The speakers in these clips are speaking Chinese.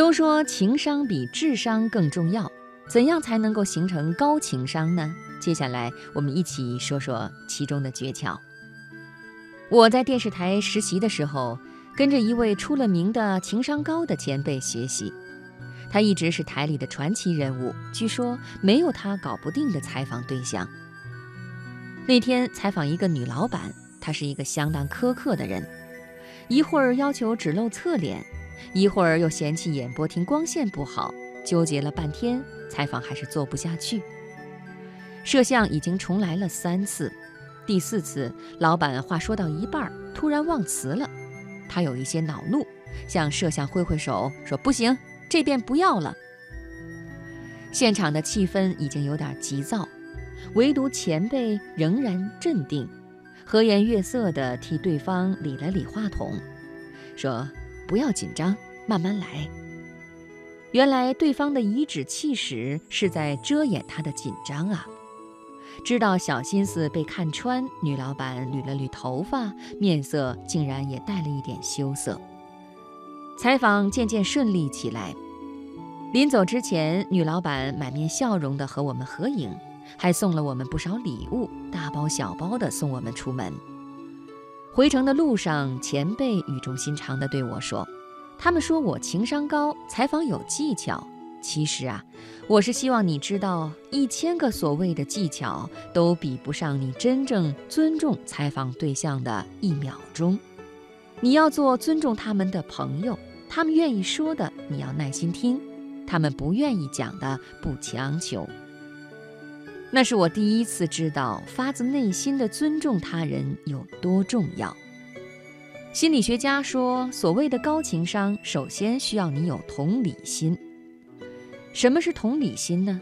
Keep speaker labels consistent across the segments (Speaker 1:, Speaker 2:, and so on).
Speaker 1: 都说情商比智商更重要，怎样才能够形成高情商呢？接下来我们一起说说其中的诀窍。我在电视台实习的时候，跟着一位出了名的情商高的前辈学习，他一直是台里的传奇人物，据说没有他搞不定的采访对象。那天采访一个女老板，她是一个相当苛刻的人，一会儿要求只露侧脸，一会儿又嫌弃演播厅光线不好，纠结了半天，采访还是做不下去。摄像已经重来了三次，第四次，老板话说到一半，突然忘词了，他有一些恼怒，向摄像挥挥手说：“不行，这遍不要了。”现场的气氛已经有点急躁。唯独前辈仍然镇定，和颜悦色地替对方理了理话筒，说：“不要紧张，慢慢来。”原来对方的颐指气使是在遮掩他的紧张啊！知道小心思被看穿，女老板捋了捋头发，面色竟然也带了一点羞涩。采访渐渐顺利起来，临走之前，女老板满面笑容地和我们合影。还送了我们不少礼物，大包小包的送我们出门。回程的路上，前辈语重心长地对我说：“他们说我情商高，采访有技巧。其实啊，我是希望你知道，一千个所谓的技巧都比不上你真正尊重采访对象的一秒钟。你要做尊重他们的朋友，他们愿意说的你要耐心听，他们不愿意讲的不强求。”那是我第一次知道发自内心的尊重他人有多重要。心理学家说，所谓的高情商，首先需要你有同理心。什么是同理心呢？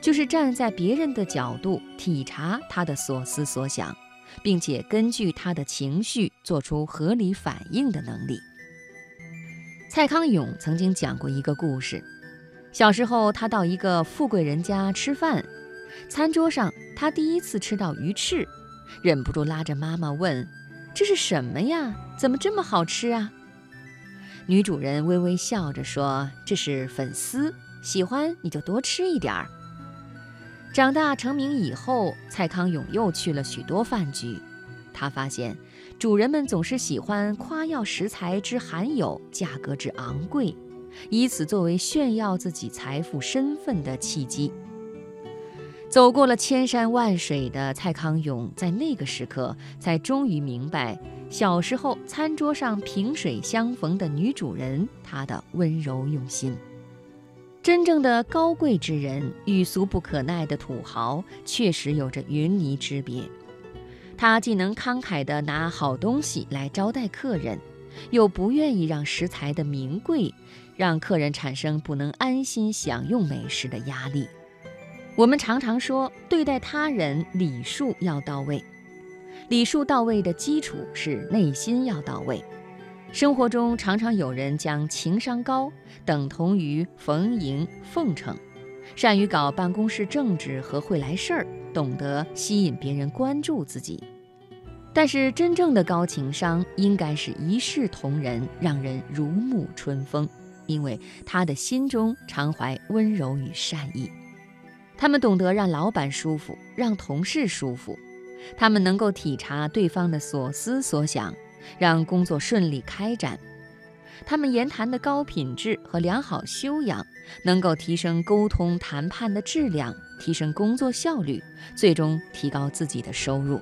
Speaker 1: 就是站在别人的角度体察他的所思所想，并且根据他的情绪做出合理反应的能力。蔡康永曾经讲过一个故事：小时候，他到一个富贵人家吃饭。餐桌上，他第一次吃到鱼翅，忍不住拉着妈妈问：“这是什么呀？怎么这么好吃啊？”女主人微微笑着说：“这是粉丝，喜欢你就多吃一点儿。”长大成名以后，蔡康永又去了许多饭局，他发现主人们总是喜欢夸耀食材之罕有、价格之昂贵，以此作为炫耀自己财富身份的契机。走过了千山万水的蔡康永，在那个时刻才终于明白，小时候餐桌上萍水相逢的女主人，她的温柔用心。真正的高贵之人与俗不可耐的土豪，确实有着云泥之别。他既能慷慨地拿好东西来招待客人，又不愿意让食材的名贵，让客人产生不能安心享用美食的压力。我们常常说，对待他人礼数要到位。礼数到位的基础是内心要到位。生活中常常有人将情商高等同于逢迎奉承，善于搞办公室政治和会来事儿，懂得吸引别人关注自己。但是，真正的高情商应该是一视同仁，让人如沐春风，因为他的心中常怀温柔与善意。他们懂得让老板舒服，让同事舒服；他们能够体察对方的所思所想，让工作顺利开展；他们言谈的高品质和良好修养，能够提升沟通谈判的质量，提升工作效率，最终提高自己的收入。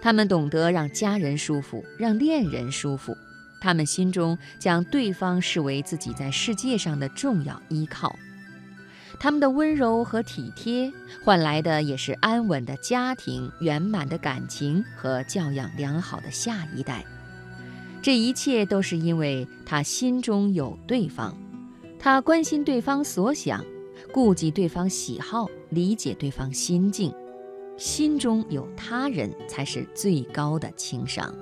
Speaker 1: 他们懂得让家人舒服，让恋人舒服；他们心中将对方视为自己在世界上的重要依靠。他们的温柔和体贴，换来的也是安稳的家庭、圆满的感情和教养良好的下一代。这一切都是因为他心中有对方，他关心对方所想，顾及对方喜好，理解对方心境，心中有他人才是最高的情商。